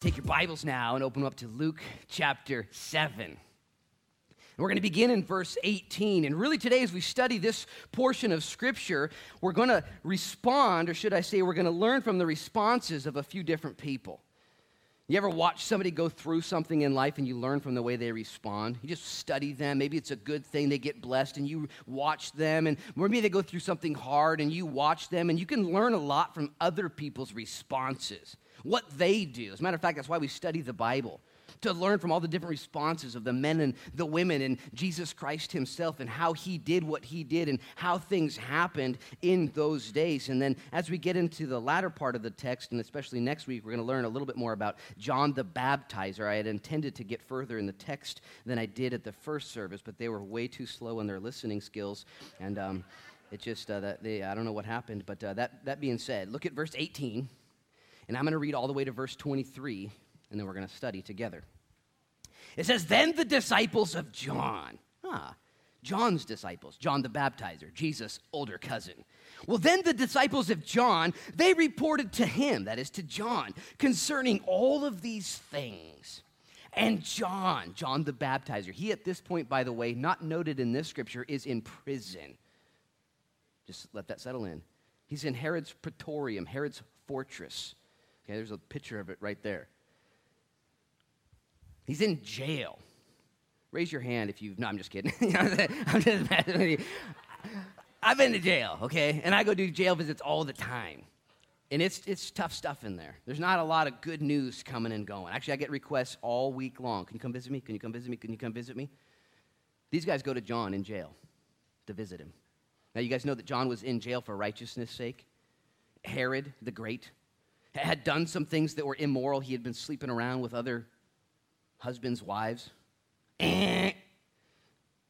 Take your Bibles now and open up to Luke chapter 7. And we're going to begin in verse 18. And really, today, as we study this portion of Scripture, we're going to respond, or should I say, we're going to learn from the responses of a few different people. You ever watch somebody go through something in life and you learn from the way they respond? You just study them. Maybe it's a good thing, they get blessed, and you watch them. And maybe they go through something hard and you watch them, and you can learn a lot from other people's responses what they do. As a matter of fact, that's why we study the Bible to learn from all the different responses of the men and the women and Jesus Christ himself and how he did what he did and how things happened in those days. And then as we get into the latter part of the text, and especially next week, we're going to learn a little bit more about John the Baptizer. I had intended to get further in the text than I did at the first service, but they were way too slow in their listening skills. And um, it just, uh, that they, I don't know what happened, but uh, that, that being said, look at verse 18. And I'm going to read all the way to verse 23, and then we're going to study together. It says, Then the disciples of John, ah, John's disciples, John the Baptizer, Jesus' older cousin. Well, then the disciples of John, they reported to him, that is to John, concerning all of these things. And John, John the Baptizer, he at this point, by the way, not noted in this scripture, is in prison. Just let that settle in. He's in Herod's praetorium, Herod's fortress. Okay, there's a picture of it right there. He's in jail. Raise your hand if you've. No, I'm just kidding. I'm just I've been to jail, okay? And I go do jail visits all the time. And it's, it's tough stuff in there. There's not a lot of good news coming and going. Actually, I get requests all week long. Can you come visit me? Can you come visit me? Can you come visit me? These guys go to John in jail to visit him. Now, you guys know that John was in jail for righteousness' sake. Herod the Great had done some things that were immoral. He had been sleeping around with other husbands' wives. Eh.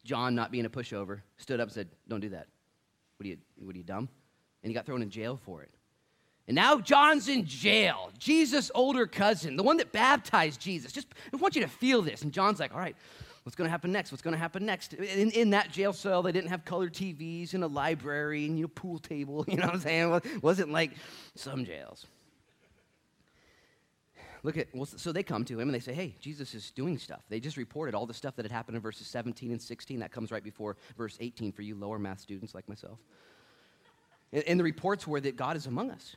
John, not being a pushover, stood up and said, Don't do that. What are you, what are you dumb? And he got thrown in jail for it. And now John's in jail. Jesus' older cousin, the one that baptized Jesus. Just I want you to feel this. And John's like, all right, what's going to happen next? What's going to happen next? In, in that jail cell, they didn't have color TVs and a library and you know pool table. You know what I'm saying? It wasn't like some jails look at, well, so they come to him and they say, hey, Jesus is doing stuff. They just reported all the stuff that had happened in verses 17 and 16. That comes right before verse 18 for you lower math students like myself. And, and the reports were that God is among us.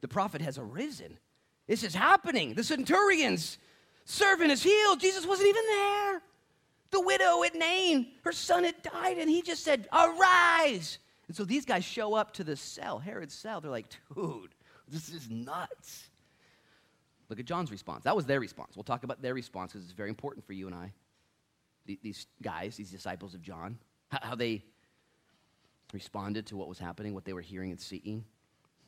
The prophet has arisen. This is happening. The centurion's servant is healed. Jesus wasn't even there. The widow at Nain, her son had died, and he just said, Arise. And so these guys show up to the cell, Herod's cell. They're like, dude, this is nuts. Look at John's response. That was their response. We'll talk about their response because it's very important for you and I. These guys, these disciples of John, how they responded to what was happening, what they were hearing and seeing.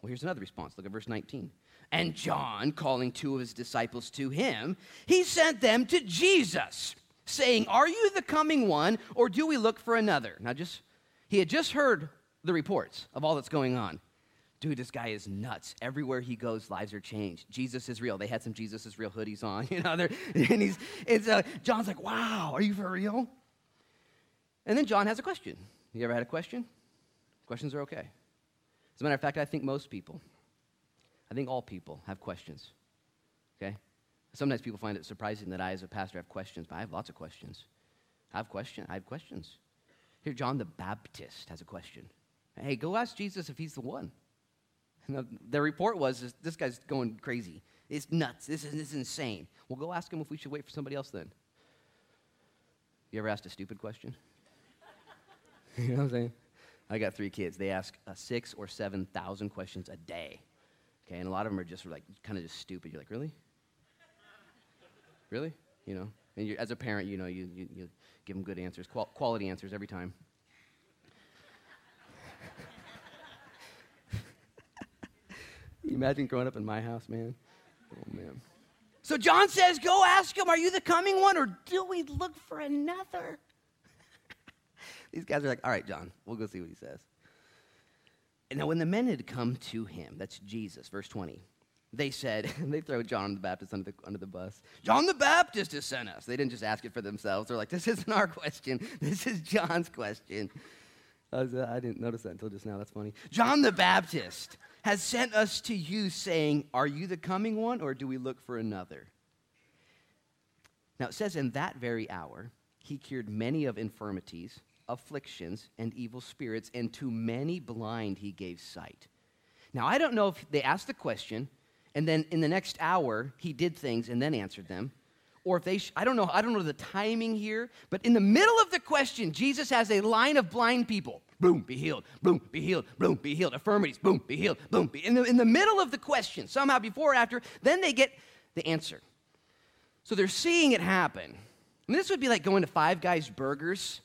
Well, here's another response. Look at verse 19. And John, calling two of his disciples to him, he sent them to Jesus, saying, Are you the coming one, or do we look for another? Now, just, he had just heard the reports of all that's going on dude, this guy is nuts. Everywhere he goes, lives are changed. Jesus is real. They had some Jesus is real hoodies on, you know. And he's, it's, uh, John's like, wow, are you for real? And then John has a question. You ever had a question? Questions are okay. As a matter of fact, I think most people, I think all people have questions. Okay? Sometimes people find it surprising that I, as a pastor, have questions, but I have lots of questions. I have questions. I have questions. Here, John the Baptist has a question. Hey, go ask Jesus if he's the one. The, report was this guy's going crazy. It's nuts. This is, this is insane. Well, go ask him if we should wait for somebody else then. You ever asked a stupid question? you know what I'm saying? I got three kids. They ask uh, six or 7,000 questions a day. Okay, and a lot of them are just like kind of just stupid. You're like, really? really? You know? And as a parent, you know, you, you, you give them good answers, qual- quality answers every time. You imagine growing up in my house, man? Oh, man. So John says, Go ask him, are you the coming one, or do we look for another? These guys are like, All right, John, we'll go see what he says. And now, when the men had come to him, that's Jesus, verse 20, they said, they throw John the Baptist under the, under the bus. John the Baptist has sent us. They didn't just ask it for themselves. They're like, This isn't our question, this is John's question. I, didn't notice that until just now. That's funny. John the Baptist has sent us to you, saying, Are you the coming one, or do we look for another? Now it says, In that very hour, he cured many of infirmities, afflictions, and evil spirits, and to many blind he gave sight. Now I don't know if they asked the question, and then in the next hour he did things and then answered them or if they sh- i don't know i don't know the timing here but in the middle of the question jesus has a line of blind people. Boom be healed. Boom be healed. Boom be healed. Affirmities. Boom be healed. Boom be in the, in the middle of the question somehow before or after then they get the answer. So they're seeing it happen. I mean, this would be like going to five guys burgers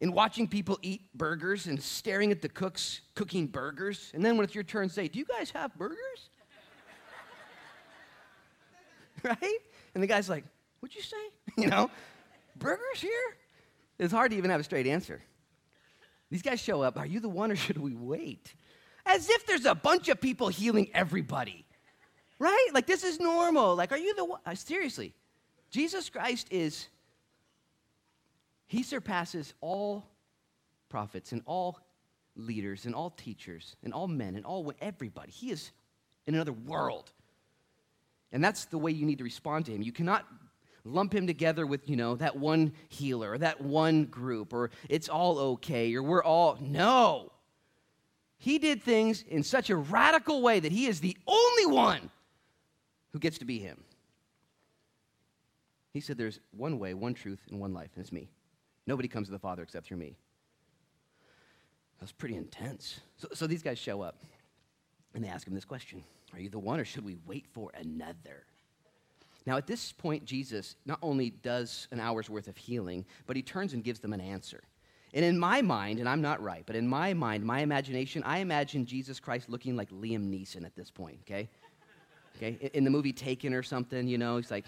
and watching people eat burgers and staring at the cooks cooking burgers. And then when it's your turn say do you guys have burgers? Right? And the guy's like, What'd you say? you know, burgers here? It's hard to even have a straight answer. These guys show up. Are you the one or should we wait? As if there's a bunch of people healing everybody, right? Like this is normal. Like, are you the one? Uh, seriously, Jesus Christ is, he surpasses all prophets and all leaders and all teachers and all men and all everybody. He is in another world. And that's the way you need to respond to him. You cannot lump him together with, you know, that one healer or that one group or it's all okay or we're all. No. He did things in such a radical way that he is the only one who gets to be him. He said, There's one way, one truth, and one life, and it's me. Nobody comes to the Father except through me. That was pretty intense. So, so these guys show up and they ask him this question are you the one, or should we wait for another? Now, at this point, Jesus not only does an hour's worth of healing, but he turns and gives them an answer. And in my mind, and I'm not right, but in my mind, my imagination, I imagine Jesus Christ looking like Liam Neeson at this point, okay? Okay? In the movie Taken or something, you know, he's like,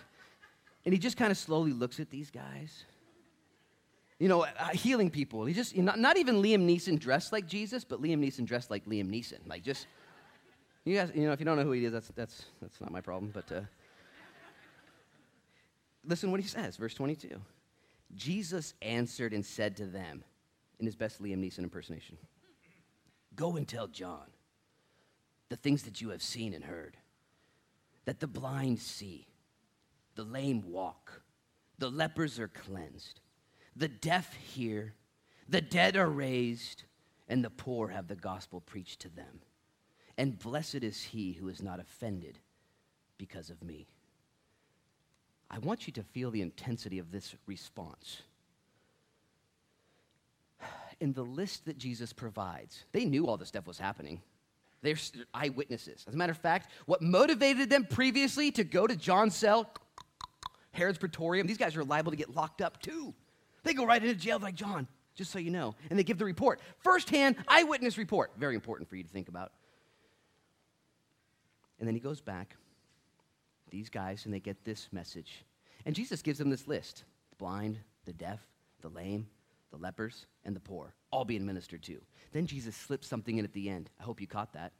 and he just kind of slowly looks at these guys. You know, uh, healing people. He just, not, not even Liam Neeson dressed like Jesus, but Liam Neeson dressed like Liam Neeson. Like, just you guys, you know, if you don't know who he is, that's, that's, that's not my problem. But uh, listen what he says, verse 22. Jesus answered and said to them, in his best Liam Neeson impersonation, Go and tell John the things that you have seen and heard that the blind see, the lame walk, the lepers are cleansed, the deaf hear, the dead are raised, and the poor have the gospel preached to them and blessed is he who is not offended because of me. I want you to feel the intensity of this response. In the list that Jesus provides, they knew all this stuff was happening. They're eyewitnesses. As a matter of fact, what motivated them previously to go to John's cell, Herod's Praetorium, these guys are liable to get locked up too. They go right into jail like John, just so you know. And they give the report. Firsthand eyewitness report. Very important for you to think about. And then he goes back, these guys, and they get this message. And Jesus gives them this list the blind, the deaf, the lame, the lepers, and the poor, all being ministered to. Then Jesus slips something in at the end. I hope you caught that.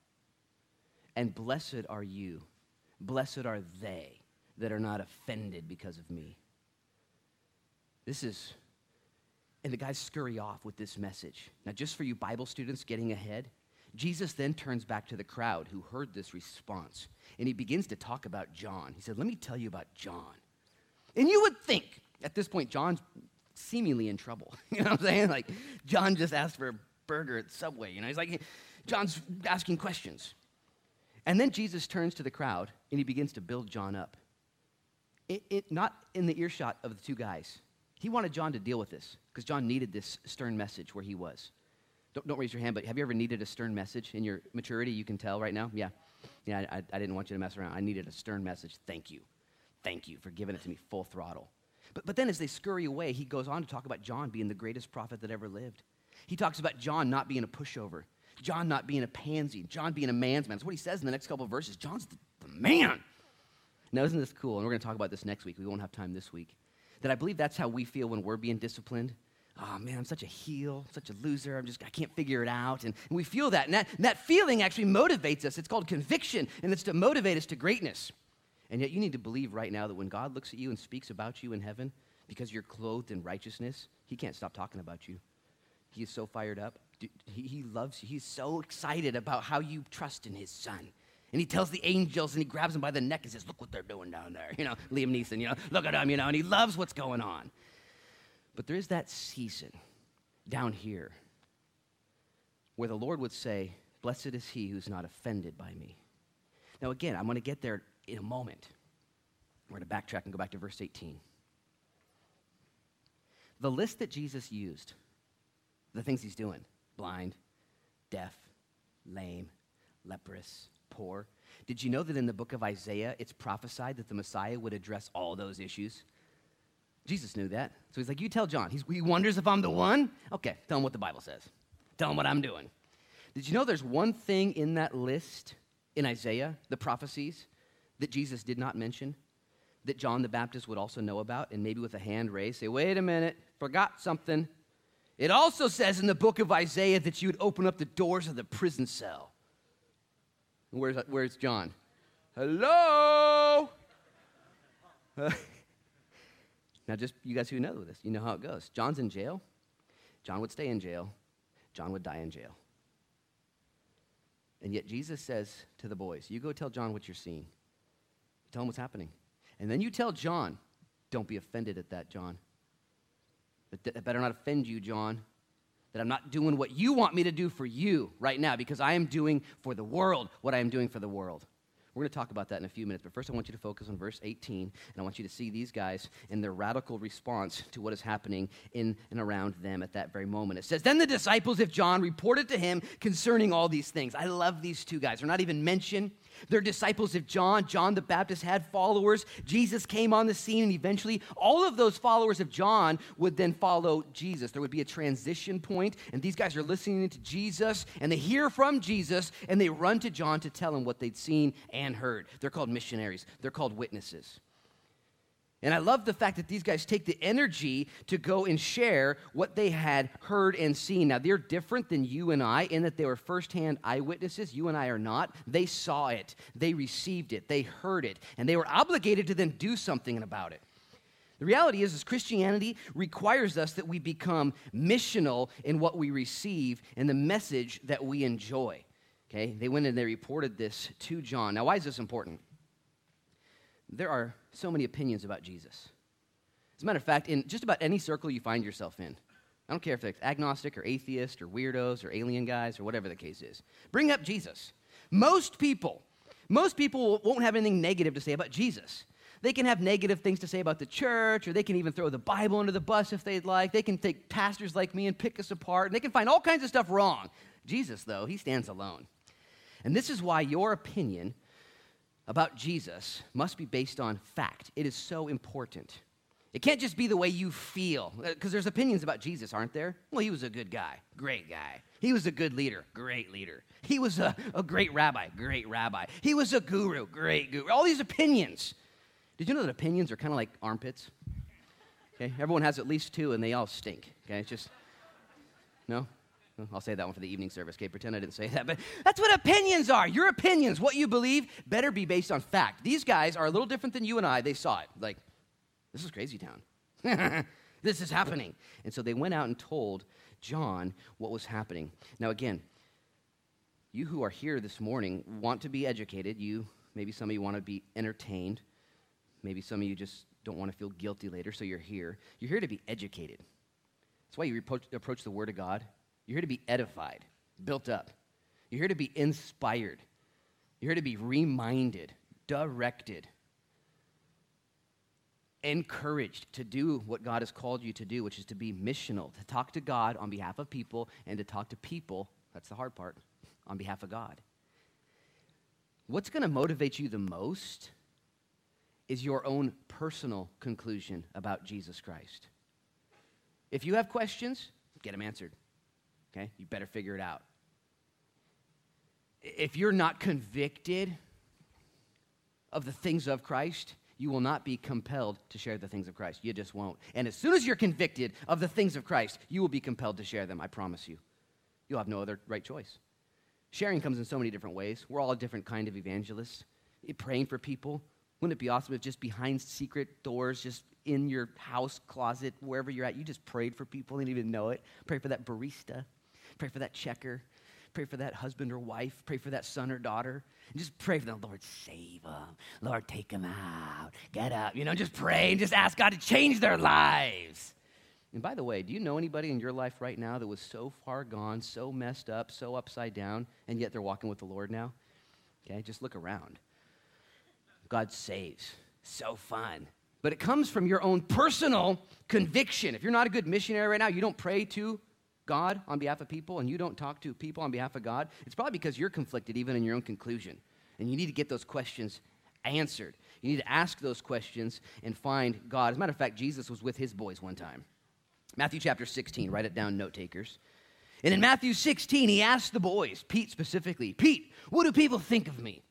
And blessed are you, blessed are they that are not offended because of me. This is, and the guys scurry off with this message. Now, just for you Bible students getting ahead, Jesus then turns back to the crowd who heard this response, and he begins to talk about John. He said, Let me tell you about John. And you would think at this point, John's seemingly in trouble. you know what I'm saying? Like, John just asked for a burger at Subway. You know, he's like, John's asking questions. And then Jesus turns to the crowd and he begins to build John up. It, it, not in the earshot of the two guys. He wanted John to deal with this because John needed this stern message where he was. Don't, don't raise your hand, but have you ever needed a stern message in your maturity? You can tell right now? Yeah. Yeah, I, I didn't want you to mess around. I needed a stern message. Thank you. Thank you for giving it to me full throttle. But, but then as they scurry away, he goes on to talk about John being the greatest prophet that ever lived. He talks about John not being a pushover, John not being a pansy, John being a man's man. That's what he says in the next couple of verses. John's the, the man. Now, isn't this cool? And we're going to talk about this next week. We won't have time this week. That I believe that's how we feel when we're being disciplined oh man, I'm such a heel, such a loser. I'm just, I can't figure it out. And, and we feel that. And, that. and that feeling actually motivates us. It's called conviction, and it's to motivate us to greatness. And yet you need to believe right now that when God looks at you and speaks about you in heaven, because you're clothed in righteousness, he can't stop talking about you. He is so fired up. He, loves you. He's so excited about how you trust in his son. And he tells the angels and he grabs them by the neck and says, Look what they're doing down there. You know, Liam Neeson, you know, look at him, you know, and he loves what's going on. But there is that season down here where the Lord would say, Blessed is he who's not offended by me. Now, again, I'm going to get there in a moment. We're going to backtrack and go back to verse 18. The list that Jesus used, the things he's doing blind, deaf, lame, leprous, poor. Did you know that in the book of Isaiah, it's prophesied that the Messiah would address all those issues? Jesus knew that. So he's like, You tell John. He's, he wonders if I'm the one? Okay, tell him what the Bible says. Tell him what I'm doing. Did you know there's one thing in that list in Isaiah, the prophecies, that Jesus did not mention? That John the Baptist would also know about, and maybe with a hand raised, say, Wait a minute, forgot something. It also says in the book of Isaiah that you would open up the doors of the prison cell. Where's, where's John? Hello? Now, just you guys who know this, you know how it goes. John's in jail. John would stay in jail. John would die in jail. And yet Jesus says to the boys, You go tell John what you're seeing. Tell him what's happening. And then you tell John, Don't be offended at that, John. That better not offend you, John. That I'm not doing what you want me to do for you right now because I am doing for the world what I am doing for the world. We're going to talk about that in a few minutes, but first I want you to focus on verse 18, and I want you to see these guys in their radical response to what is happening in and around them at that very moment. It says, Then the disciples of John reported to him concerning all these things. I love these two guys. They're not even mentioned. They're disciples of John. John the Baptist had followers. Jesus came on the scene, and eventually all of those followers of John would then follow Jesus. There would be a transition point, and these guys are listening to Jesus, and they hear from Jesus, and they run to John to tell him what they'd seen and heard. They're called missionaries, they're called witnesses. And I love the fact that these guys take the energy to go and share what they had heard and seen. Now, they're different than you and I in that they were firsthand eyewitnesses. You and I are not. They saw it, they received it, they heard it, and they were obligated to then do something about it. The reality is, is Christianity requires us that we become missional in what we receive and the message that we enjoy. Okay? They went and they reported this to John. Now, why is this important? There are so many opinions about Jesus. As a matter of fact, in just about any circle you find yourself in, I don't care if it's agnostic or atheist or weirdos or alien guys or whatever the case is, bring up Jesus. Most people, most people won't have anything negative to say about Jesus. They can have negative things to say about the church, or they can even throw the Bible under the bus if they'd like. They can take pastors like me and pick us apart, and they can find all kinds of stuff wrong. Jesus, though, he stands alone. And this is why your opinion about Jesus must be based on fact. It is so important. It can't just be the way you feel, because there's opinions about Jesus, aren't there? Well, he was a good guy, great guy. He was a good leader, great leader. He was a, a great rabbi, great rabbi. He was a guru, great guru. All these opinions. Did you know that opinions are kind of like armpits? Okay, everyone has at least two, and they all stink. Okay, it's just no. I'll say that one for the evening service, okay? Pretend I didn't say that. But that's what opinions are. Your opinions, what you believe, better be based on fact. These guys are a little different than you and I. They saw it. Like, this is crazy town. this is happening. And so they went out and told John what was happening. Now, again, you who are here this morning want to be educated. You, maybe some of you want to be entertained. Maybe some of you just don't want to feel guilty later, so you're here. You're here to be educated. That's why you approach, approach the Word of God you're here to be edified, built up. You're here to be inspired. You're here to be reminded, directed, encouraged to do what God has called you to do, which is to be missional, to talk to God on behalf of people and to talk to people, that's the hard part, on behalf of God. What's going to motivate you the most is your own personal conclusion about Jesus Christ. If you have questions, get them answered okay? You better figure it out. If you're not convicted of the things of Christ, you will not be compelled to share the things of Christ. You just won't. And as soon as you're convicted of the things of Christ, you will be compelled to share them, I promise you. You'll have no other right choice. Sharing comes in so many different ways. We're all a different kind of evangelists. Praying for people. Wouldn't it be awesome if just behind secret doors, just in your house, closet, wherever you're at, you just prayed for people and didn't even know it? Pray for that barista Pray for that checker. Pray for that husband or wife. Pray for that son or daughter. And just pray for them. Lord, save them. Lord, take them out. Get up. You know, just pray and just ask God to change their lives. And by the way, do you know anybody in your life right now that was so far gone, so messed up, so upside down, and yet they're walking with the Lord now? Okay, just look around. God saves. So fun. But it comes from your own personal conviction. If you're not a good missionary right now, you don't pray to God on behalf of people and you don't talk to people on behalf of God, it's probably because you're conflicted even in your own conclusion. And you need to get those questions answered. You need to ask those questions and find God. As a matter of fact, Jesus was with his boys one time. Matthew chapter 16, write it down, note takers. And in Matthew 16, he asked the boys, Pete specifically, Pete, what do people think of me?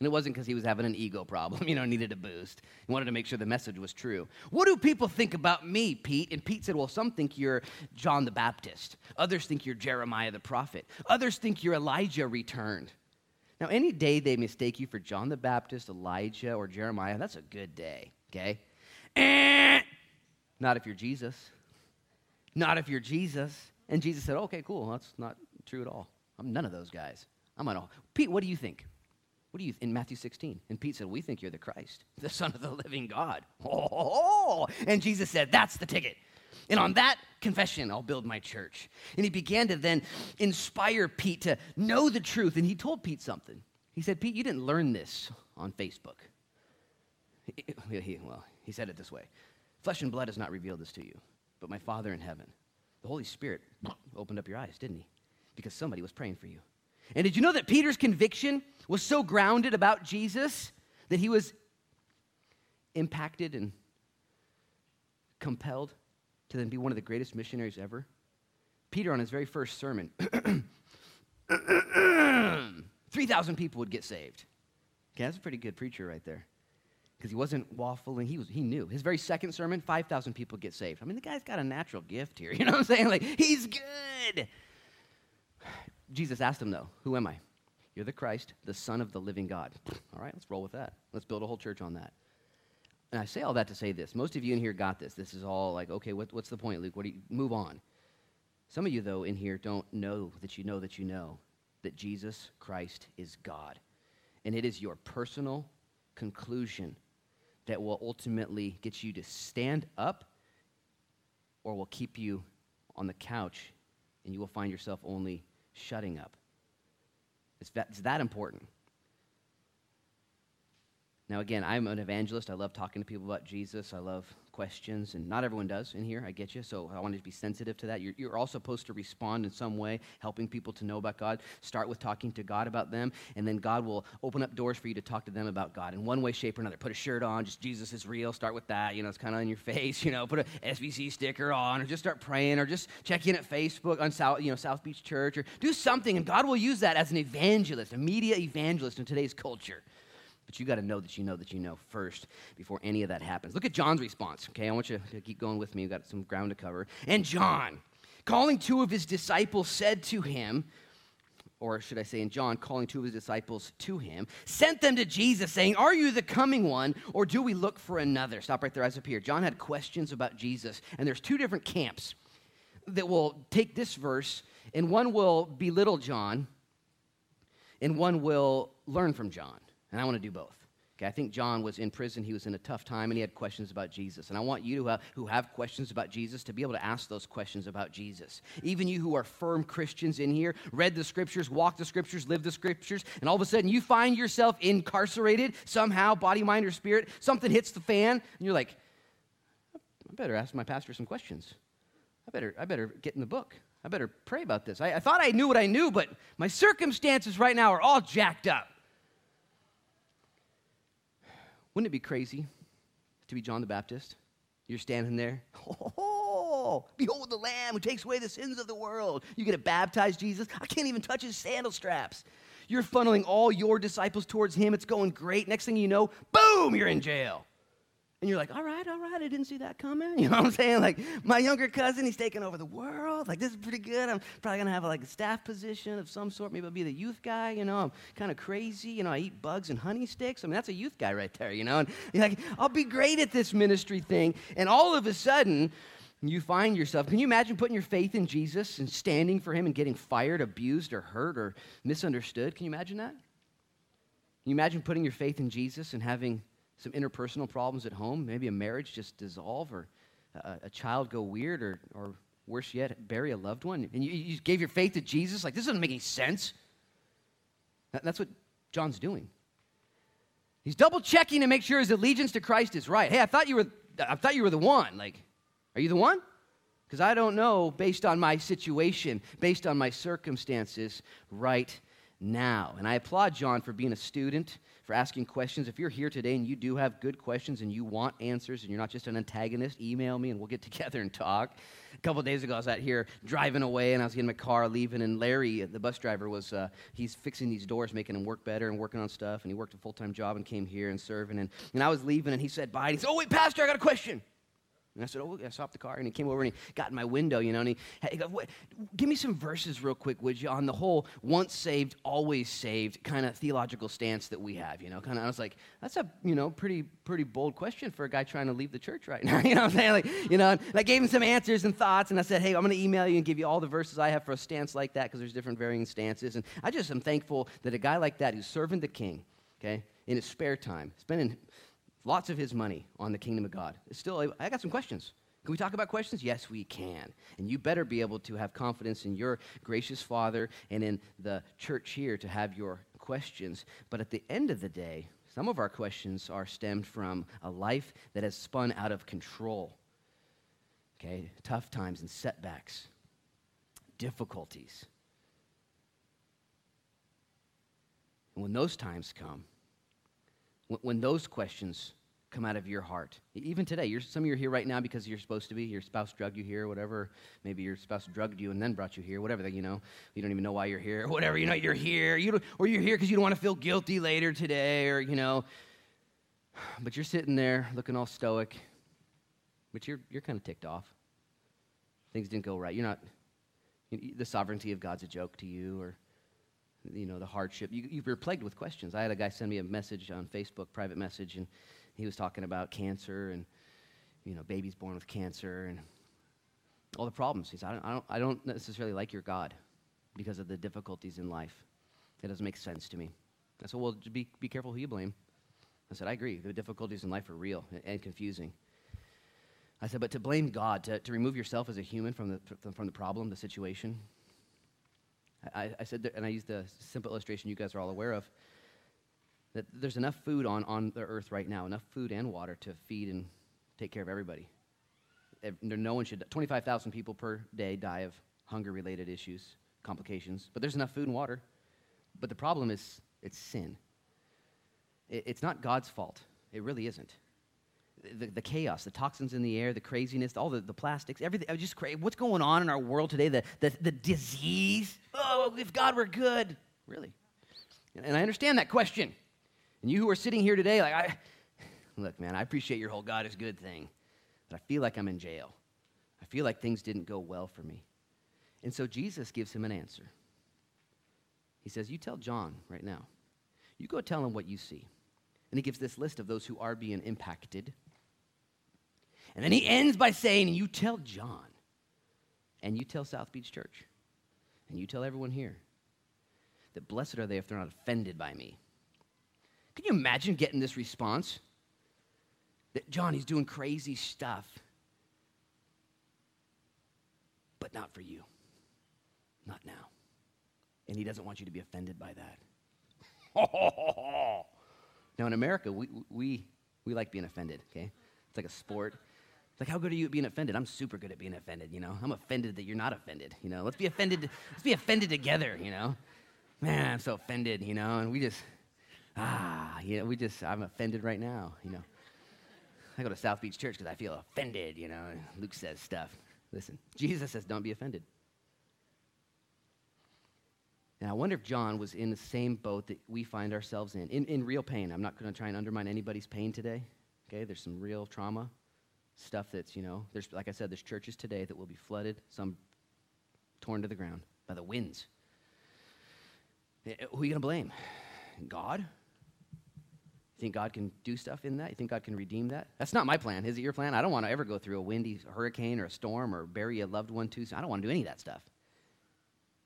And it wasn't because he was having an ego problem, you know, needed a boost. He wanted to make sure the message was true. What do people think about me, Pete? And Pete said, Well, some think you're John the Baptist. Others think you're Jeremiah the prophet. Others think you're Elijah returned. Now, any day they mistake you for John the Baptist, Elijah, or Jeremiah, that's a good day, okay? Eh, not if you're Jesus. Not if you're Jesus. And Jesus said, Okay, cool. That's not true at all. I'm none of those guys. I'm on all. Pete, what do you think? What do you, in Matthew 16? And Pete said, We think you're the Christ, the Son of the living God. Oh, and Jesus said, That's the ticket. And on that confession, I'll build my church. And he began to then inspire Pete to know the truth. And he told Pete something. He said, Pete, you didn't learn this on Facebook. well, he said it this way Flesh and blood has not revealed this to you, but my Father in heaven. The Holy Spirit opened up your eyes, didn't he? Because somebody was praying for you. And did you know that Peter's conviction was so grounded about Jesus that he was impacted and compelled to then be one of the greatest missionaries ever? Peter, on his very first sermon, 3,000 people would get saved. Okay, that's a pretty good preacher right there. Because he wasn't waffling, he, was, he knew. His very second sermon, 5,000 people get saved. I mean, the guy's got a natural gift here. You know what I'm saying? Like, he's good. Jesus asked him, though, Who am I? You're the Christ, the Son of the living God. All right, let's roll with that. Let's build a whole church on that. And I say all that to say this. Most of you in here got this. This is all like, okay, what, what's the point, Luke? What do you move on? Some of you, though, in here don't know that you know that you know that Jesus Christ is God. And it is your personal conclusion that will ultimately get you to stand up or will keep you on the couch and you will find yourself only shutting up. It's that, it's that important. Now, again, I'm an evangelist. I love talking to people about Jesus. I love questions, and not everyone does in here. I get you. So I wanted to be sensitive to that. You're, you're also supposed to respond in some way, helping people to know about God. Start with talking to God about them, and then God will open up doors for you to talk to them about God in one way, shape, or another. Put a shirt on, just Jesus is real. Start with that. You know, it's kind of on your face. You know, put a SBC sticker on, or just start praying, or just check in at Facebook on South, you know, South Beach Church, or do something, and God will use that as an evangelist, a media evangelist in today's culture. But you got to know that you know that you know first before any of that happens. Look at John's response, okay? I want you to keep going with me. We've got some ground to cover. And John, calling two of his disciples, said to him, or should I say, in John, calling two of his disciples to him, sent them to Jesus, saying, Are you the coming one, or do we look for another? Stop right there, eyes up here. John had questions about Jesus, and there's two different camps that will take this verse, and one will belittle John, and one will learn from John. And I want to do both. Okay, I think John was in prison. He was in a tough time and he had questions about Jesus. And I want you to have, who have questions about Jesus to be able to ask those questions about Jesus. Even you who are firm Christians in here, read the scriptures, walk the scriptures, live the scriptures, and all of a sudden you find yourself incarcerated somehow, body, mind, or spirit. Something hits the fan and you're like, I better ask my pastor some questions. I better, I better get in the book. I better pray about this. I, I thought I knew what I knew, but my circumstances right now are all jacked up. Wouldn't it be crazy to be John the Baptist? You're standing there. Oh, behold the Lamb who takes away the sins of the world. You get to baptize Jesus. I can't even touch his sandal straps. You're funneling all your disciples towards him. It's going great. Next thing you know, boom, you're in jail. And you're like, all right, all right, I didn't see that coming. You know what I'm saying? Like, my younger cousin, he's taking over the world. Like, this is pretty good. I'm probably going to have like a staff position of some sort. Maybe I'll be the youth guy. You know, I'm kind of crazy. You know, I eat bugs and honey sticks. I mean, that's a youth guy right there, you know? And you're like, I'll be great at this ministry thing. And all of a sudden, you find yourself, can you imagine putting your faith in Jesus and standing for him and getting fired, abused, or hurt, or misunderstood? Can you imagine that? Can you imagine putting your faith in Jesus and having some interpersonal problems at home? Maybe a marriage just dissolve, or a, a child go weird, or, or worse yet, bury a loved one. And you, you gave your faith to Jesus? Like, this doesn't make any sense. That, that's what John's doing. He's double checking to make sure his allegiance to Christ is right. Hey, I thought you were, I thought you were the one. Like, are you the one? Because I don't know based on my situation, based on my circumstances right now. And I applaud John for being a student, for asking questions. If you're here today and you do have good questions and you want answers and you're not just an antagonist, email me and we'll get together and talk. A couple days ago, I was out here driving away and I was getting my car leaving, and Larry, the bus driver, was uh, he's fixing these doors, making them work better and working on stuff. And he worked a full time job and came here and serving. And, and I was leaving and he said bye. And he said, Oh, wait, Pastor, I got a question. And I said, Oh, I stopped the car. And he came over and he got in my window, you know, and he, he goes, Give me some verses real quick, would you, on the whole once saved, always saved kind of theological stance that we have, you know? Kind of, I was like, That's a, you know, pretty, pretty bold question for a guy trying to leave the church right now. you know what I'm saying? Like, you know, and I gave him some answers and thoughts, and I said, Hey, I'm going to email you and give you all the verses I have for a stance like that because there's different varying stances. And I just am thankful that a guy like that who's serving the king, okay, in his spare time, spending lots of his money on the kingdom of God. It's still, I got some questions. Can we talk about questions? Yes, we can. And you better be able to have confidence in your gracious Father and in the church here to have your questions. But at the end of the day, some of our questions are stemmed from a life that has spun out of control. Okay, tough times and setbacks, difficulties. And when those times come, when those questions come out of your heart. Even today, you're, some of you are here right now because you're supposed to be. Your spouse drugged you here, whatever. Maybe your spouse drugged you and then brought you here, whatever. You know, you don't even know why you're here, whatever. You know, you're here, you or you're here because you don't want to feel guilty later today, or you know. But you're sitting there looking all stoic, but you're you're kind of ticked off. Things didn't go right. You're not. The sovereignty of God's a joke to you, or you know the hardship. You, you're plagued with questions. I had a guy send me a message on Facebook, private message, and he was talking about cancer and, you know, babies born with cancer and all the problems. He said, I don't, I don't, I don't necessarily like your God because of the difficulties in life. It doesn't make sense to me. I said, well, be, be careful who you blame. I said, I agree. The difficulties in life are real and confusing. I said, but to blame God, to, to remove yourself as a human from the, from the problem, the situation, I, I said, that, and I used a simple illustration you guys are all aware of. That there's enough food on, on the earth right now, enough food and water to feed and take care of everybody. No one should, 25,000 people per day die of hunger related issues, complications, but there's enough food and water. But the problem is it's sin. It's not God's fault. It really isn't. The, the, chaos, the toxins in the air, the craziness, all the, the plastics, everything, uh, just crazy. What's going on in our world today? The, the, the disease. Oh, if God were good. Really? And I understand that question. And you who are sitting here today, like, I, look, man, I appreciate your whole God is good thing, but I feel like I'm in jail. I feel like things didn't go well for me. And so Jesus gives him an answer. He says, You tell John right now. You go tell him what you see. And he gives this list of those who are being impacted. And then he ends by saying, You tell John, and you tell South Beach Church, and you tell everyone here that blessed are they if they're not offended by me. Can you imagine getting this response? That John, he's doing crazy stuff, but not for you. Not now. And he doesn't want you to be offended by that. now, in America, we, we, we like being offended, okay? It's like a sport. Like, how good are you at being offended? I'm super good at being offended, you know? I'm offended that you're not offended, you know? Let's be offended, let's be offended together, you know? Man, I'm so offended, you know? And we just, ah, you know, we just, I'm offended right now, you know. I go to South Beach Church because I feel offended, you know. Luke says stuff. Listen, Jesus says, don't be offended. And I wonder if John was in the same boat that we find ourselves in, in, in real pain. I'm not going to try and undermine anybody's pain today. Okay, there's some real trauma, stuff that's, you know, there's, like I said, there's churches today that will be flooded, some torn to the ground by the winds. Eh, who are you going to blame? God? You think God can do stuff in that? You think God can redeem that? That's not my plan. Is it your plan? I don't want to ever go through a windy hurricane or a storm or bury a loved one too. I don't want to do any of that stuff.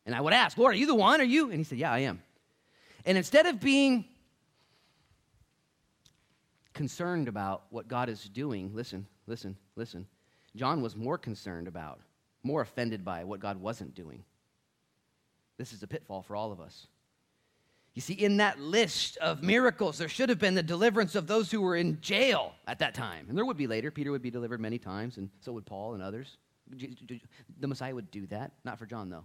And I would ask, Lord, are you the one? Are you? And he said, Yeah, I am. And instead of being concerned about what God is doing, listen, listen, listen. John was more concerned about, more offended by what God wasn't doing. This is a pitfall for all of us. You see, in that list of miracles, there should have been the deliverance of those who were in jail at that time. And there would be later. Peter would be delivered many times, and so would Paul and others. The Messiah would do that. Not for John, though.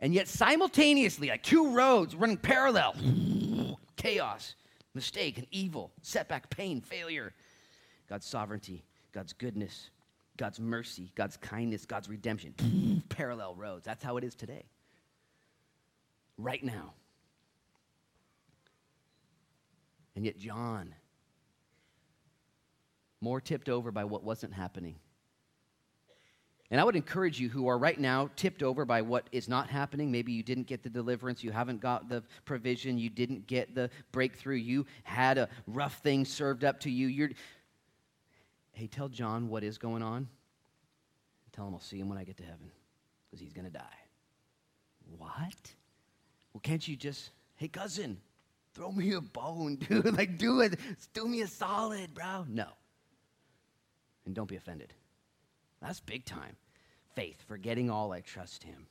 And yet, simultaneously, like two roads running parallel chaos, mistake, and evil, setback, pain, failure. God's sovereignty, God's goodness, God's mercy, God's kindness, God's redemption. parallel roads. That's how it is today right now. And yet, John, more tipped over by what wasn't happening. And I would encourage you who are right now tipped over by what is not happening. Maybe you didn't get the deliverance, you haven't got the provision, you didn't get the breakthrough, you had a rough thing served up to you. You're, hey, tell John what is going on. Tell him I'll see him when I get to heaven because he's going to die. What? Well, can't you just, hey, cousin, throw me a bone, dude? like, do it. Do me a solid, bro. No. And don't be offended. That's big time. Faith, forgetting all, I trust him.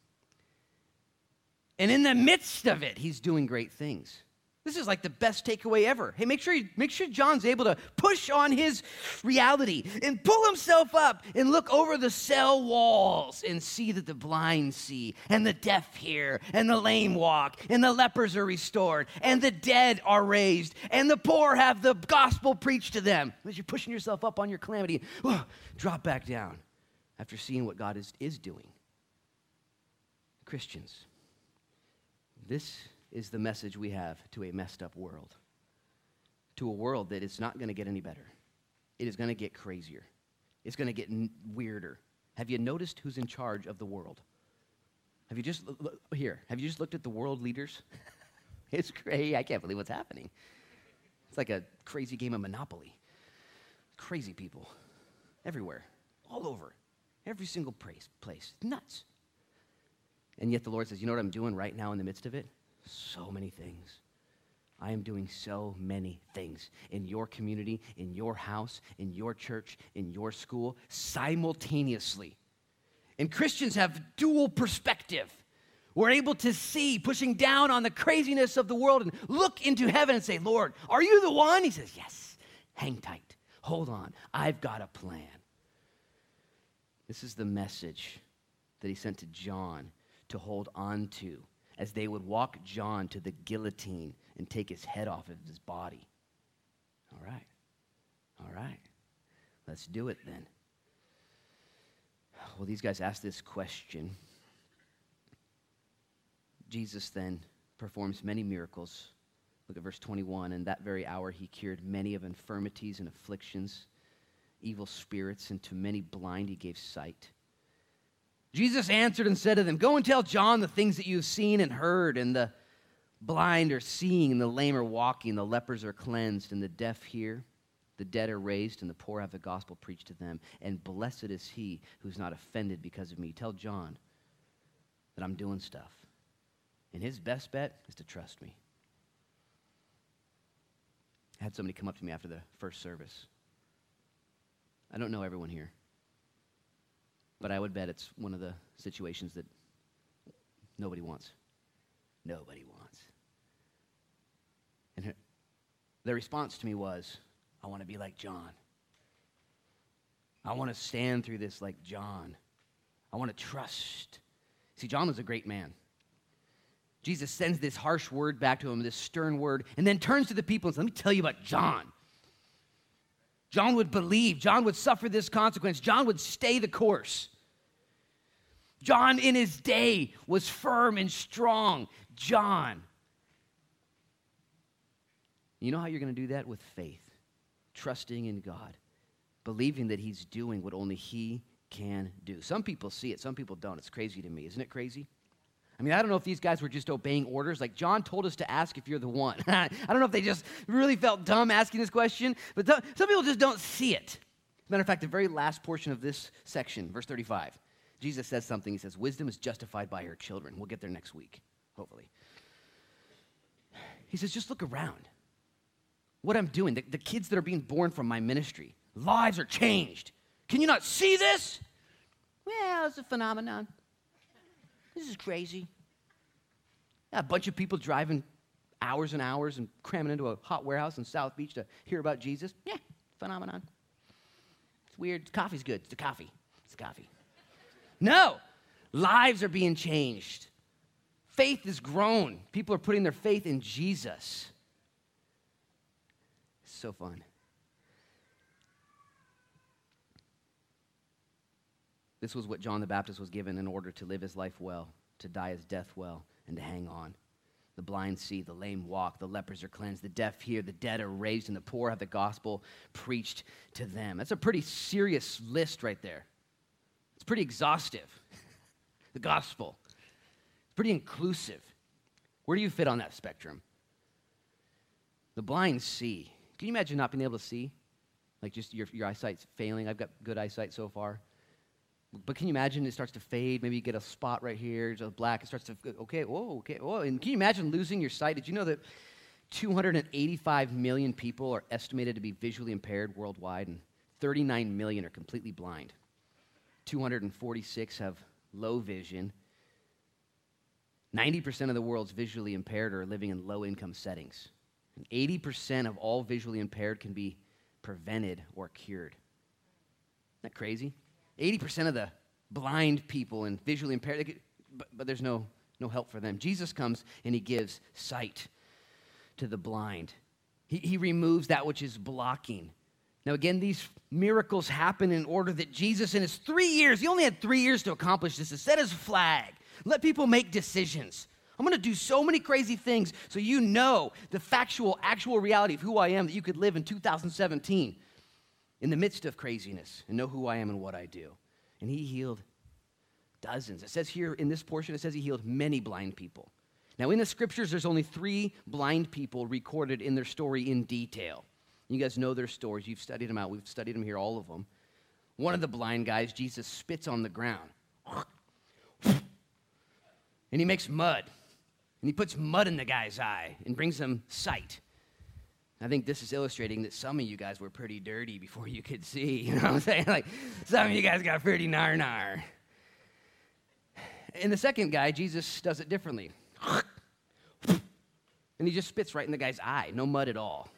And in the midst of it, he's doing great things. This is like the best takeaway ever. Hey, make sure, make sure John's able to push on his reality and pull himself up and look over the cell walls and see that the blind see, and the deaf hear, and the lame walk, and the lepers are restored, and the dead are raised, and the poor have the gospel preached to them. As you're pushing yourself up on your calamity, oh, drop back down after seeing what God is, is doing. Christians, this is the message we have to a messed up world. To a world that is not going to get any better. It is going to get crazier. It's going to get n- weirder. Have you noticed who's in charge of the world? Have you just, here, have you just looked at the world leaders? it's crazy. I can't believe what's happening. It's like a crazy game of Monopoly. Crazy people everywhere, all over, every single place. place. Nuts. And yet the Lord says, You know what I'm doing right now in the midst of it? So many things. I am doing so many things in your community, in your house, in your church, in your school, simultaneously. And Christians have dual perspective. We're able to see, pushing down on the craziness of the world and look into heaven and say, Lord, are you the one? He says, Yes. Hang tight. Hold on. I've got a plan. This is the message that he sent to John to hold on to as they would walk John to the guillotine and take his head off of his body. All right. All right. Let's do it then. Well, these guys asked this question. Jesus then performs many miracles. Look at verse 21. In that very hour, he cured many of infirmities and afflictions, evil spirits, and to many blind he gave sight. Jesus answered and said to them, Go and tell John the things that you have seen and heard, and the blind are seeing, and the lame are walking, the lepers are cleansed, and the deaf hear, the dead are raised, and the poor have the gospel preached to them. And blessed is he who's not offended because of me. Tell John that I'm doing stuff. And his best bet is to trust me. I had somebody come up to me after the first service. I don't know everyone here. But I would bet it's one of the situations that nobody wants. Nobody wants. And her, their response to me was, I want to be like John. I want to stand through this like John. I want to trust. See, John was a great man. Jesus sends this harsh word back to him, this stern word, and then turns to the people and says, Let me tell you about John. John would believe. John would suffer this consequence. John would stay the course. John, in his day, was firm and strong. John. You know how you're going to do that? With faith, trusting in God, believing that He's doing what only He can do. Some people see it, some people don't. It's crazy to me. Isn't it crazy? I mean, I don't know if these guys were just obeying orders. Like, John told us to ask if you're the one. I don't know if they just really felt dumb asking this question, but th- some people just don't see it. matter of fact, the very last portion of this section, verse 35, Jesus says something. He says, Wisdom is justified by her children. We'll get there next week, hopefully. He says, Just look around. What I'm doing, the, the kids that are being born from my ministry, lives are changed. Can you not see this? Well, it's a phenomenon. This is crazy. Yeah, a bunch of people driving hours and hours and cramming into a hot warehouse in South Beach to hear about Jesus. Yeah, phenomenon. It's weird. Coffee's good. It's the coffee. It's the coffee. No, lives are being changed. Faith is grown. People are putting their faith in Jesus. It's so fun. This was what John the Baptist was given in order to live his life well, to die his death well, and to hang on. The blind see, the lame walk, the lepers are cleansed, the deaf hear, the dead are raised, and the poor have the gospel preached to them. That's a pretty serious list right there. It's pretty exhaustive. the gospel. It's pretty inclusive. Where do you fit on that spectrum? The blind see. Can you imagine not being able to see? Like just your, your eyesight's failing. I've got good eyesight so far. But can you imagine it starts to fade? Maybe you get a spot right here, just black. It starts to, okay, whoa, okay, whoa. And can you imagine losing your sight? Did you know that 285 million people are estimated to be visually impaired worldwide, and 39 million are completely blind? 246 have low vision. 90% of the world's visually impaired are living in low income settings. And 80% of all visually impaired can be prevented or cured. Isn't that crazy? 80% of the blind people and visually impaired, could, but, but there's no, no help for them. Jesus comes and he gives sight to the blind. He, he removes that which is blocking. Now, again, these miracles happen in order that Jesus, in his three years, he only had three years to accomplish this, to set his flag, let people make decisions. I'm to do so many crazy things so you know the factual, actual reality of who I am that you could live in 2017 in the midst of craziness and know who I am and what I do. And he healed dozens. It says here in this portion, it says he healed many blind people. Now, in the scriptures, there's only three blind people recorded in their story in detail. You guys know their stories. You've studied them out. We've studied them here, all of them. One of the blind guys, Jesus spits on the ground. And he makes mud. And he puts mud in the guy's eye and brings him sight. I think this is illustrating that some of you guys were pretty dirty before you could see. You know what I'm saying? Like, some of you guys got pretty nar nar. And the second guy, Jesus does it differently. And he just spits right in the guy's eye. No mud at all.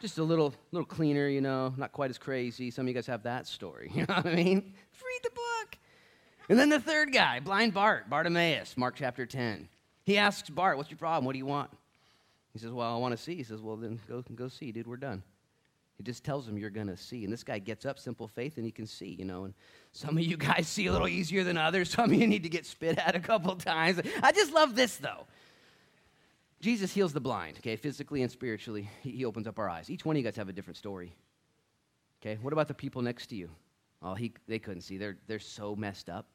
Just a little, little cleaner, you know, not quite as crazy. Some of you guys have that story. You know what I mean? Read the book. And then the third guy, blind Bart, Bartimaeus, Mark chapter 10. He asks Bart, What's your problem? What do you want? He says, Well, I want to see. He says, Well, then go, go see, dude. We're done. He just tells him you're going to see. And this guy gets up, simple faith, and he can see, you know. And some of you guys see a little easier than others. Some of you need to get spit at a couple times. I just love this, though. Jesus heals the blind, okay, physically and spiritually. He, opens up our eyes. Each one of you guys have a different story. Okay, what about the people next to you? Oh, he, they couldn't see. They're, they're so messed up.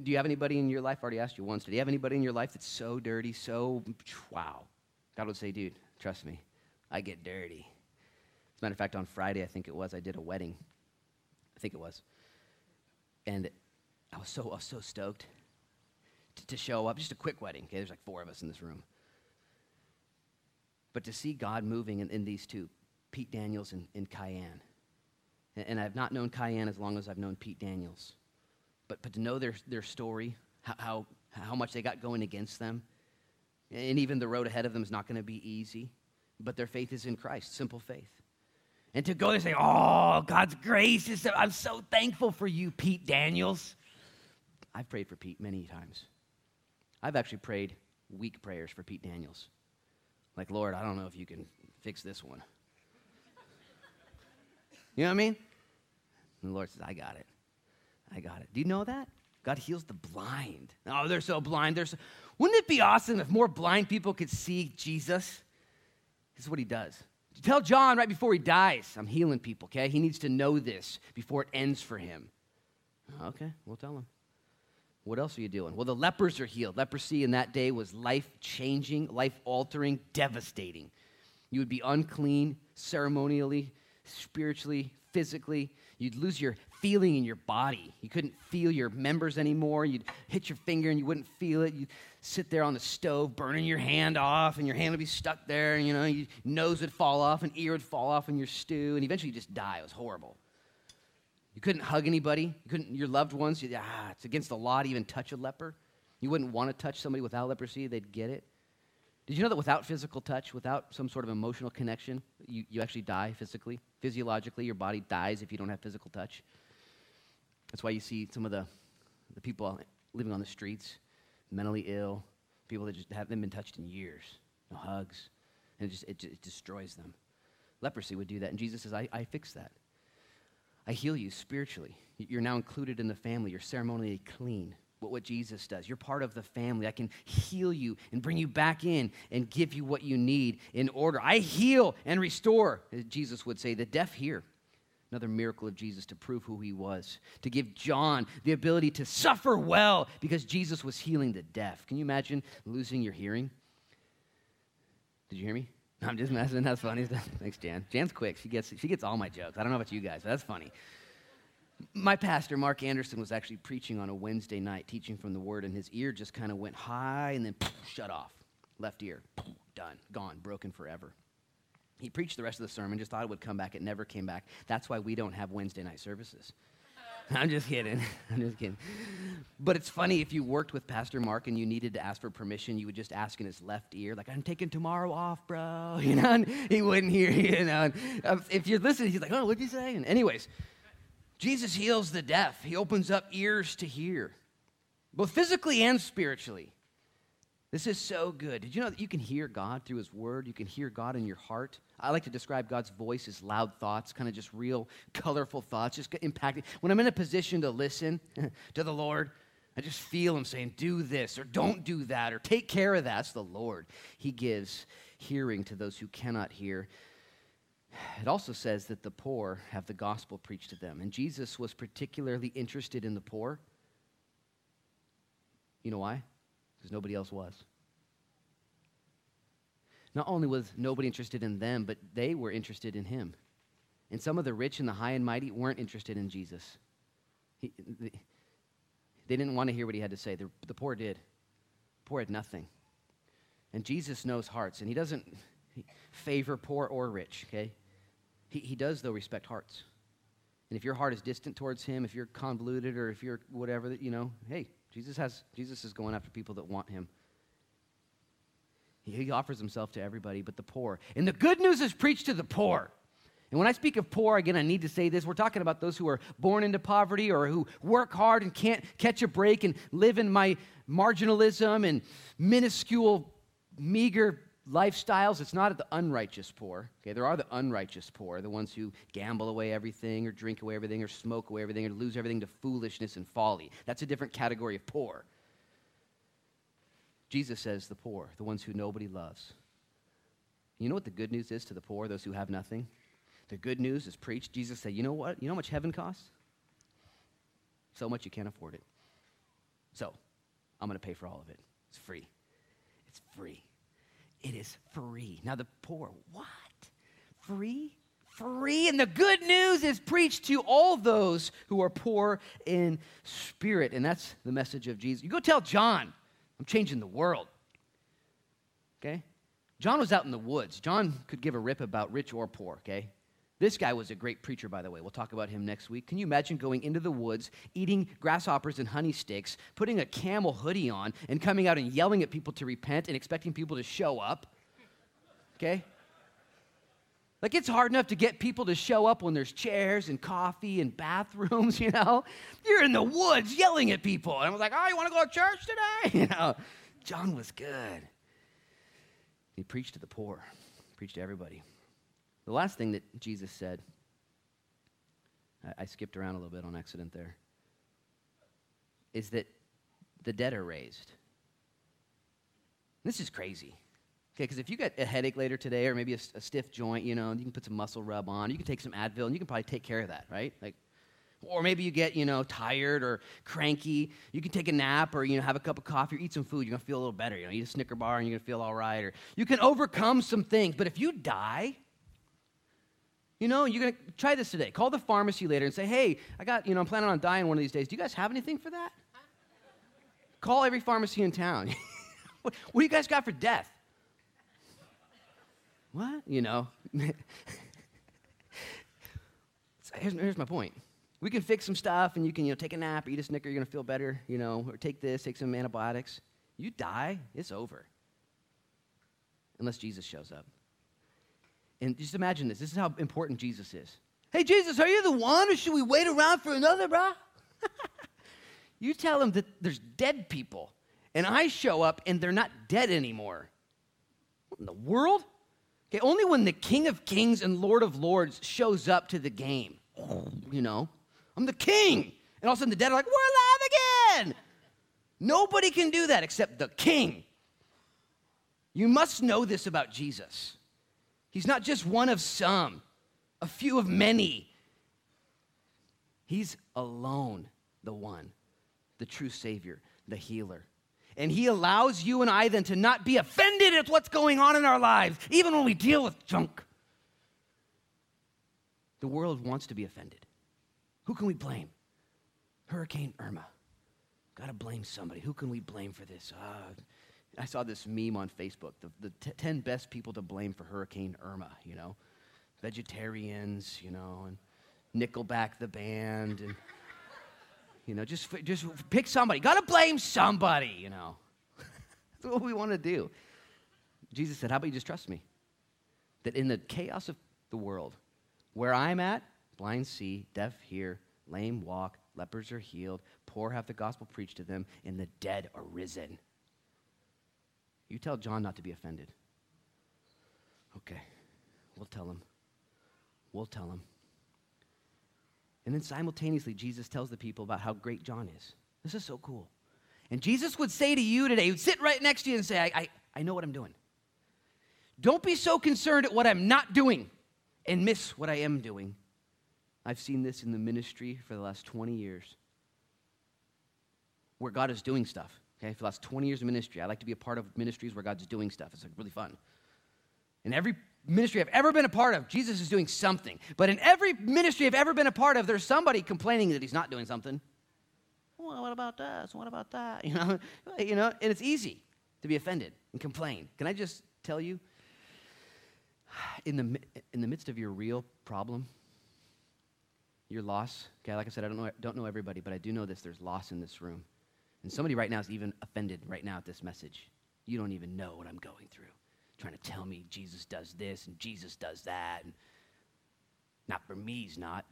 Do you have anybody in your life? I already asked you once. Do you have anybody in your life that's so dirty, so wow? God would say, dude, trust me, I get dirty. As a matter of fact, on Friday, I think it was, I did a wedding. I think it was. And I was so, I was so stoked to, to show up. Just a quick wedding, okay? There's like four of us in this room. But to see God moving in, in these two, Pete Daniels and, and Cayenne. And, and, I've not known Cayenne as long as I've known Pete Daniels. But, but to know their, their story, how, how, how much they got going against them, and even the road ahead of them is not going to be easy, but their faith is in Christ, simple faith. And to go there and say, Oh, God's grace is, I'm so thankful for you, Pete Daniels. I've prayed for Pete many times. I've actually prayed weak prayers for Pete Daniels. Like, Lord, I don't know if you can fix this one. You know what I mean? And the Lord says, I got it. I got it. Do you know that? God heals the blind. Oh, they're so blind. They're so... Wouldn't it be awesome if more blind people could see Jesus? This is what he does. Tell John right before he dies, I'm healing people, okay? He needs to know this before it ends for him. Oh, okay, we'll tell him. What else are you doing? Well, the lepers are healed. Leprosy in that day was life changing, life altering, devastating. You would be unclean ceremonially, spiritually, physically. You'd lose your feeling in your body. You couldn't feel your members anymore. You'd hit your finger and you wouldn't feel it. You'd sit there on the stove burning your hand off, and your hand would be stuck there. And, you know, your nose would fall off, and ear would fall off in your stew, and eventually you just die. It was horrible. You couldn't hug anybody. You couldn't, your loved ones, you, ah, it's against the law to even touch a leper. You wouldn't want to touch somebody without leprosy, they'd get it. Did you know that without physical touch, without some sort of emotional connection, you, you actually die physically? Physiologically, your body dies if you don't have physical touch. That's why you see some of the, the people living on the streets, mentally ill, people that just haven't been touched in years, no hugs, and it just, it, it destroys them. Leprosy would do that, and Jesus says, I, I fix that. I heal you spiritually. You're now included in the family. You're ceremonially clean. What, what Jesus does. You're part of the family. I can heal you and bring you back in and give you what you need in order. I heal and restore, uh, Jesus would say. The deaf hear. Another miracle of Jesus to prove who he was, to give John the ability to suffer well because Jesus was healing the deaf. Can you imagine losing your hearing? Did you hear me? I'm just messing. That's funny. Thanks, Jan. Jan's quick. She gets, she gets all my jokes. I don't know about you guys, but that's funny. My pastor, Mark Anderson, was actually preaching on a Wednesday night, teaching from the Word, and his ear just kind of went high and then poof, shut off. Left ear, poof, done, gone, broken forever. He preached the rest of the sermon, just thought it would come back. It never came back. That's why we don't have Wednesday night services. I'm just kidding. I'm just kidding. But it's funny if you worked with Pastor Mark and you needed to ask for permission, you would just ask in his left ear, like, I'm taking tomorrow off, bro. You know, and he wouldn't hear you, know. And um, if you're listening, he's like, oh, what'd you say? And anyways, Jesus heals the deaf. He opens up ears to hear, both physically and spiritually. This is so good. Did you know that you can hear God through His Word? You can hear God in your heart. I like to describe God's voice as loud thoughts, kind of just real, colorful thoughts, just impacting. When I'm in a position to listen to the Lord, I just feel Him saying, do this, or don't do that, or take care of that. That's the Lord. He gives hearing to those who cannot hear. It also says that the poor have the gospel preached to them. And Jesus was particularly interested in the poor. You know why? Because nobody else was. Not only was nobody interested in them, but they were interested in him. And some of the rich and the high and mighty weren't interested in Jesus. He, they, didn't want to hear what he had to say. The, the poor did. The poor had nothing. And Jesus knows hearts, and he doesn't favor poor or rich, okay? He, he does, though, respect hearts. And if your heart is distant towards him, if you're convoluted, or if you're whatever, you know, hey, Jesus, has, Jesus is going after people that want him. He, he offers himself to everybody but the poor. And the good news is preached to the poor. And when I speak of poor, again, I need to say this. We're talking about those who are born into poverty or who work hard and can't catch a break and live in my marginalism and minuscule, meager lifestyles. It's not the unrighteous poor. Okay, there are the unrighteous poor, the ones who gamble away everything, or drink away everything, or smoke away everything, or lose everything to foolishness and folly. That's a different category of poor. Jesus says the poor, the ones who nobody loves. You know what the good news is to the poor, those who have nothing? The good news is preached. Jesus said, You know what? You know how much heaven costs? So much you can't afford it. So, I'm going to pay for all of it. It's free. It's free. It is free. Now, the poor, what? Free? Free. And the good news is preached to all those who are poor in spirit. And that's the message of Jesus. You go tell John, I'm changing the world. Okay? John was out in the woods. John could give a rip about rich or poor, okay? This guy was a great preacher, by the way. We'll talk about him next week. Can you imagine going into the woods, eating grasshoppers and honey sticks, putting a camel hoodie on, and coming out and yelling at people to repent and expecting people to show up? Okay? Like, it's hard enough to get people to show up when there's chairs and coffee and bathrooms, you know? You're in the woods yelling at people. And I was like, oh, you want to go to church today? You know? John was good. He preached to the poor, preached to everybody. The last thing that Jesus said, I, I skipped around a little bit on accident there, is that the dead are raised. This is crazy. Okay, because if you get a headache later today or maybe a, a, stiff joint, you know, you can put some muscle rub on, you can take some Advil, and you can probably take care of that, right? Like, Or maybe you get, you know, tired or cranky. You can take a nap or, you know, have a cup of coffee or eat some food. You're to feel a little better. You know, eat a Snicker bar and you're to feel all right. Or you can overcome some things. But if you die, you know, you're going to try this today. Call the pharmacy later and say, hey, I got, you know, I'm planning on dying one of these days. Do you guys have anything for that? Call every pharmacy in town. what, what do you guys got for death? What? You know. here's, here's my point. We can fix some stuff and you can, you know, take a nap, or eat a Snicker, you're going to feel better, you know, or take this, take some antibiotics. You die, it's over. Unless Jesus shows up. And just imagine this. This is how important Jesus is. Hey, Jesus, are you the one or should we wait around for another, bro? you tell him that there's dead people and I show up and they're not dead anymore. What in the world? Okay, only when the King of Kings and Lord of Lords shows up to the game, you know, I'm the king. And all of a sudden the dead are like, we're alive again. Nobody can do that except the king. You must know this about Jesus. He's not just one of some, a few of many. He's alone, the one, the true Savior, the healer. And He allows you and I then to not be offended at what's going on in our lives, even when we deal with junk. The world wants to be offended. Who can we blame? Hurricane Irma. Got to blame somebody. Who can we blame for this? Uh, I saw this meme on Facebook the, the t- 10 best people to blame for Hurricane Irma, you know, vegetarians, you know, and Nickelback the band, and, you know, just, just pick somebody. Got to blame somebody, you know. That's what we want to do. Jesus said, How about you just trust me? That in the chaos of the world, where I'm at, blind see, deaf hear, lame walk, lepers are healed, poor have the gospel preached to them, and the dead are risen. You tell John not to be offended. Okay, we'll tell him. We'll tell him. And then simultaneously, Jesus tells the people about how great John is. This is so cool. And Jesus would say to you today, he would sit right next to you and say, I, I, I know what I'm doing. Don't be so concerned at what I'm not doing and miss what I am doing. I've seen this in the ministry for the last 20 years where God is doing stuff. Okay, for the last 20 years of ministry, I like to be a part of ministries where God's doing stuff. It's like really fun. In every ministry I've ever been a part of, Jesus is doing something. But in every ministry I've ever been a part of, there's somebody complaining that he's not doing something. Well, what about this? What about that? You know, you know, and it's easy to be offended and complain. Can I just tell you, in the, in the midst of your real problem, your loss, okay, like I said, I don't know, don't know everybody, but I do know this there's loss in this room. And somebody right now is even offended right now at this message. You don't even know what I'm going through. Trying to tell me Jesus does this and Jesus does that. And not for me, he's not.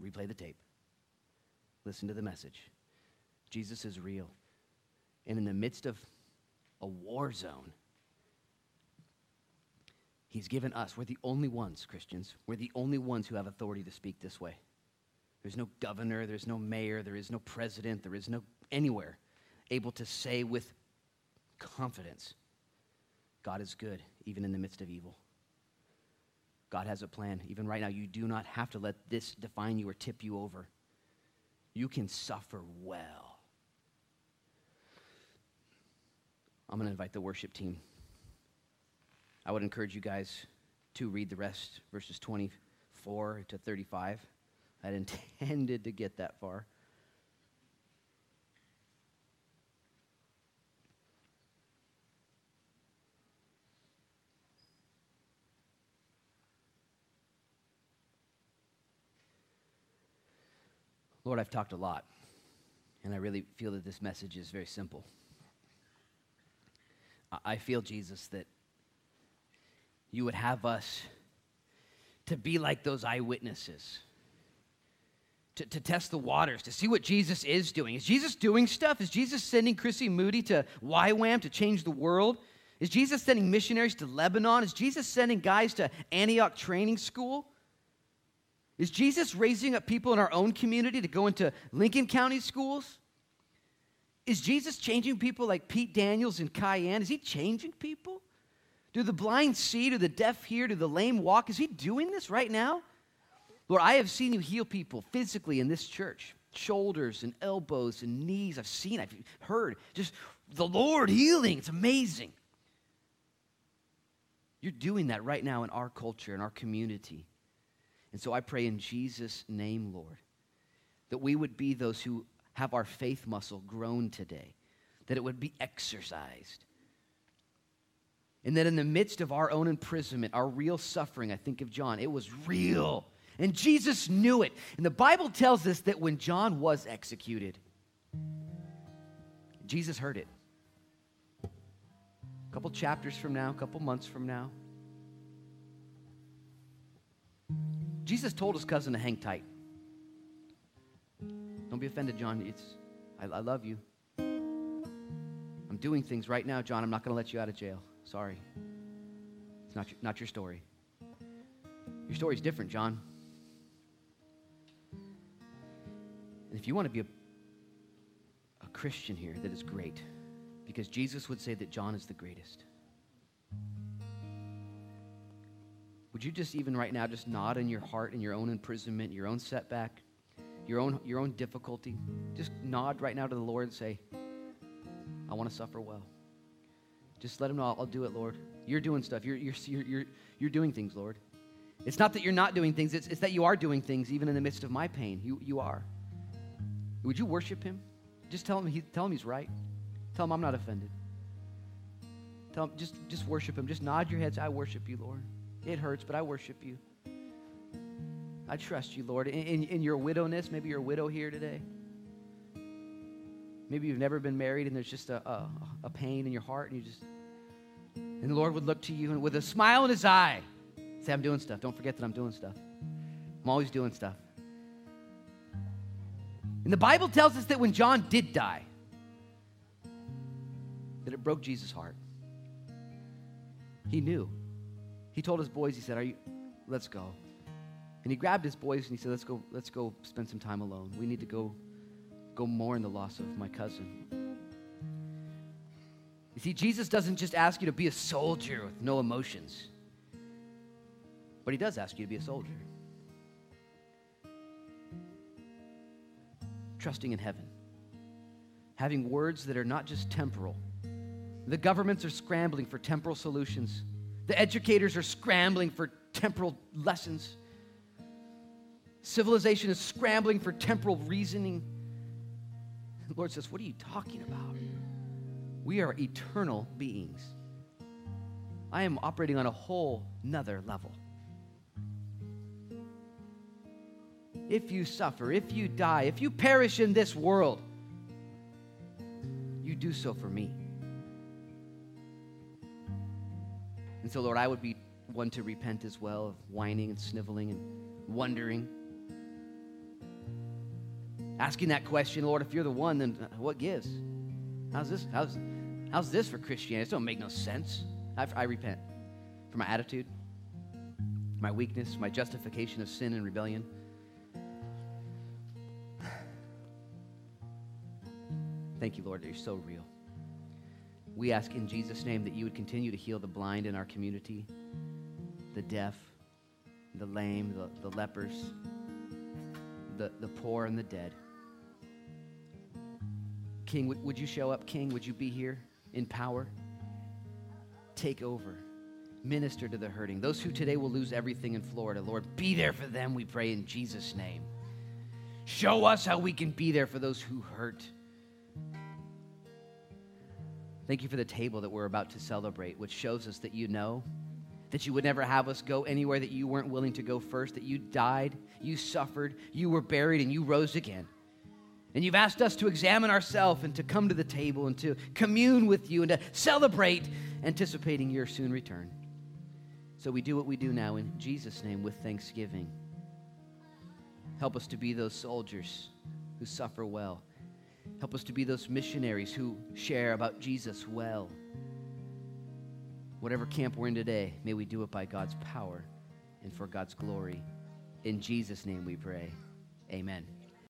Replay the tape. Listen to the message. Jesus is real. And in the midst of a war zone, He's given us, we're the only ones, Christians, we're the only ones who have authority to speak this way. There's no governor, there's no mayor, there is no president, there is no anywhere able to say with confidence, God is good, even in the midst of evil. God has a plan. Even right now, you do not have to let this define you or tip you over. You can suffer well. I'm going to invite the worship team. I would encourage you guys to read the rest, verses 24 to 35. I intended to get that far. Lord, I've talked a lot, and I really feel that this message is very simple. I feel, Jesus, that you would have us to be like those eyewitnesses, to, to test the waters, to see what Jesus is doing. Is Jesus doing stuff? Is Jesus sending Chrissy Moody to YWAM to change the world? Is Jesus sending missionaries to Lebanon? Is Jesus sending guys to Antioch Training School? Is Jesus raising up people in our own community to go into Lincoln County schools? Is Jesus changing people like Pete Daniels and Cayenne? Is he changing people? Do the blind see? Do the deaf hear? Do the lame walk? Is he doing this right now? Lord, I have seen you heal people physically in this church shoulders and elbows and knees. I've seen, I've heard. Just the Lord healing. It's amazing. You're doing that right now in our culture, in our community. And so I pray in Jesus' name, Lord, that we would be those who have our faith muscle grown today, that it would be exercised. And that in the midst of our own imprisonment, our real suffering, I think of John, it was real. And Jesus knew it. And the Bible tells us that when John was executed, Jesus heard it. A couple chapters from now, a couple months from now, Jesus told his cousin to hang tight. Don't be offended, John. It's, I, I love you. I'm doing things right now, John. I'm not going to let you out of jail. Sorry. It's not your, not your story. Your story's different, John. And if you want to be a, a Christian here, that is great. Because Jesus would say that John is the greatest. Would you just even right now just nod in your heart in your own imprisonment, your own setback, your own, your own difficulty? Just nod right now to the Lord and say, I want to suffer well. Just let him know, I'll do it, Lord. You're doing stuff. You're, you're, you're, you're doing things, Lord. It's not that you're not doing things, it's, it's that you are doing things even in the midst of my pain. You, you are. Would you worship him? Just tell him, he, tell him he's right. Tell him I'm not offended. Tell him, just, just worship him. Just nod your heads. I worship you, Lord. It hurts, but I worship you. I trust you, Lord. In, in, in, your widowness, maybe you're a widow here today. Maybe you've never been married and there's just a, a, a pain in your heart and you just, and the Lord would look to you and with a smile in his eye, say, I'm doing stuff. Don't forget that I'm doing stuff. I'm always doing stuff. And the Bible tells us that when John did die, that it broke Jesus' heart. He knew. He told his boys, he said, Are you let's go. And he grabbed his boys and he said, Let's go, let's go spend some time alone. We need to go go mourn the loss of my cousin. You see, Jesus doesn't just ask you to be a soldier with no emotions, but he does ask you to be a soldier. Trusting in heaven, having words that are not just temporal. The governments are scrambling for temporal solutions the educators are scrambling for temporal lessons. Civilization is scrambling for temporal reasoning. The Lord says, What are you talking about? We are eternal beings. I am operating on a whole nother level. If you suffer, if you die, if you perish in this world, you do so for me. And so, Lord, I would be one to repent as well of whining and sniveling and wondering. Asking that question, Lord, if you're the one, then what gives? How's this? How's, how's this for Christianity? It don't make no sense. I, I repent for my attitude, my weakness, my justification of sin and rebellion. Thank you, Lord, that you're so real. We ask in Jesus' name that you would continue to heal the blind in our community, the deaf, the lame, the, the lepers, the, the poor, and the dead. King, would, would you show up? King, would you be here in power? Take over. Minister to the hurting. Those who today will lose everything in Florida, Lord, be there for them, we pray in Jesus' name. Show us how we can be there for those who hurt. Thank you for the table that we're about to celebrate, which shows us that you know that you would never have us go anywhere that you weren't willing to go first, that you died, you suffered, you were buried, and you rose again. And you've asked us to examine ourselves and to come to the table and to commune with you and to celebrate, anticipating your soon return. So we do what we do now in Jesus' name with thanksgiving. Help us to be those soldiers who suffer well Help us to be those missionaries who share about Jesus well. Whatever camp we're in today, may we do it by God's power and for God's glory. In Jesus' name we pray. Amen.